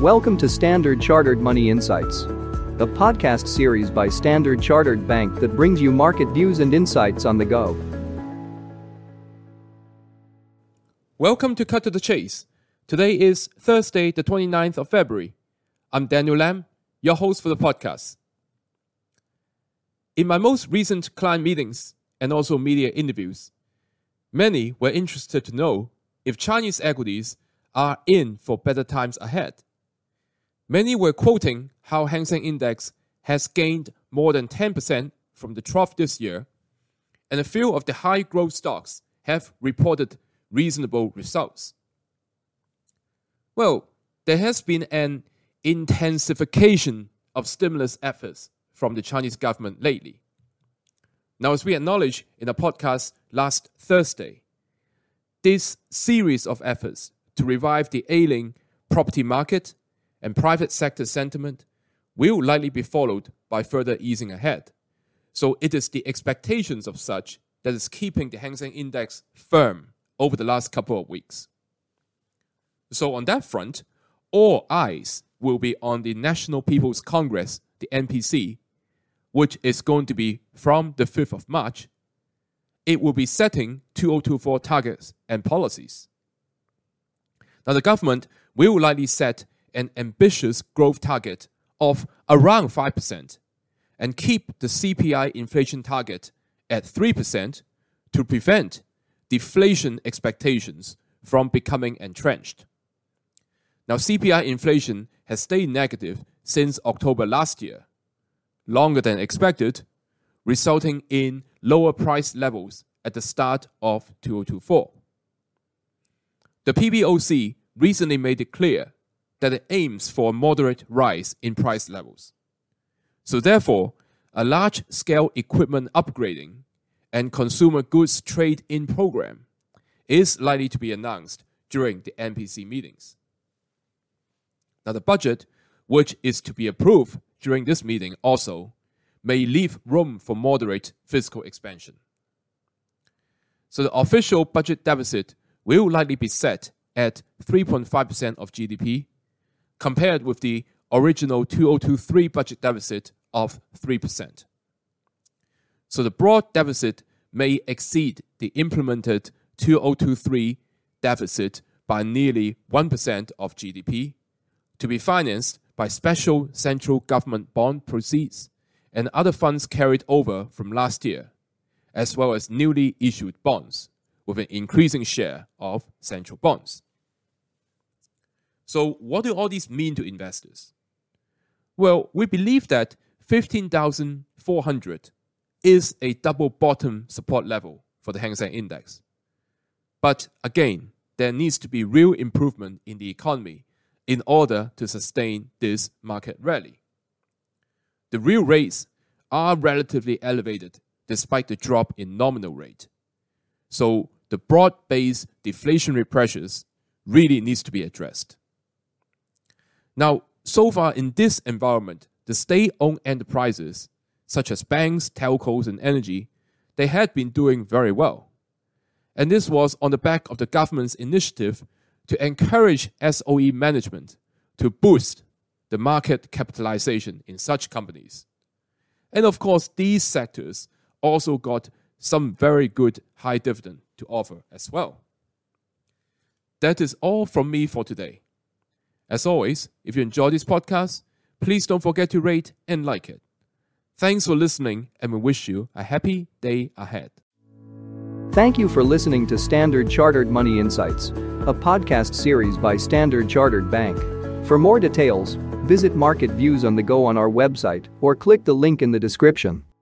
Welcome to Standard Chartered Money Insights, a podcast series by Standard Chartered Bank that brings you market views and insights on the go. Welcome to Cut to the Chase. Today is Thursday, the 29th of February. I'm Daniel Lam, your host for the podcast. In my most recent client meetings and also media interviews, many were interested to know if Chinese equities are in for better times ahead. Many were quoting how Hang Seng Index has gained more than 10% from the trough this year, and a few of the high growth stocks have reported reasonable results. Well, there has been an intensification of stimulus efforts from the Chinese government lately. Now, as we acknowledged in a podcast last Thursday, this series of efforts to revive the ailing property market and private sector sentiment will likely be followed by further easing ahead. So it is the expectations of such that is keeping the Hang Seng Index firm over the last couple of weeks. So on that front, all eyes will be on the National People's Congress, the NPC, which is going to be from the 5th of March. It will be setting 2024 targets and policies. Now, the government will likely set an ambitious growth target of around 5% and keep the CPI inflation target at 3% to prevent deflation expectations from becoming entrenched. Now, CPI inflation has stayed negative since October last year, longer than expected, resulting in lower price levels at the start of 2024. The PBOC recently made it clear that it aims for a moderate rise in price levels. So, therefore, a large scale equipment upgrading and consumer goods trade in program is likely to be announced during the NPC meetings. Now, the budget, which is to be approved during this meeting, also may leave room for moderate fiscal expansion. So, the official budget deficit will likely be set at 3.5% of GDP, compared with the original 2023 budget deficit of 3%. So the broad deficit may exceed the implemented 2023 deficit by nearly 1% of GDP to be financed by special central government bond proceeds and other funds carried over from last year, as well as newly issued bonds with an increasing share of central bonds. So, what do all these mean to investors? Well, we believe that 15,400 is a double bottom support level for the Hang Seng Index. But again, there needs to be real improvement in the economy in order to sustain this market rally. The real rates are relatively elevated despite the drop in nominal rate. So the broad-based deflationary pressures really needs to be addressed. Now, so far in this environment, the state-owned enterprises, such as banks, telcos, and energy, they had been doing very well. And this was on the back of the government's initiative to encourage SOE management to boost the market capitalization in such companies. And of course, these sectors also got some very good high dividend to offer as well. That is all from me for today. As always, if you enjoy this podcast, please don't forget to rate and like it. Thanks for listening, and we wish you a happy day ahead. Thank you for listening to Standard Chartered Money Insights, a podcast series by Standard Chartered Bank. For more details, visit Market Views on the Go on our website or click the link in the description.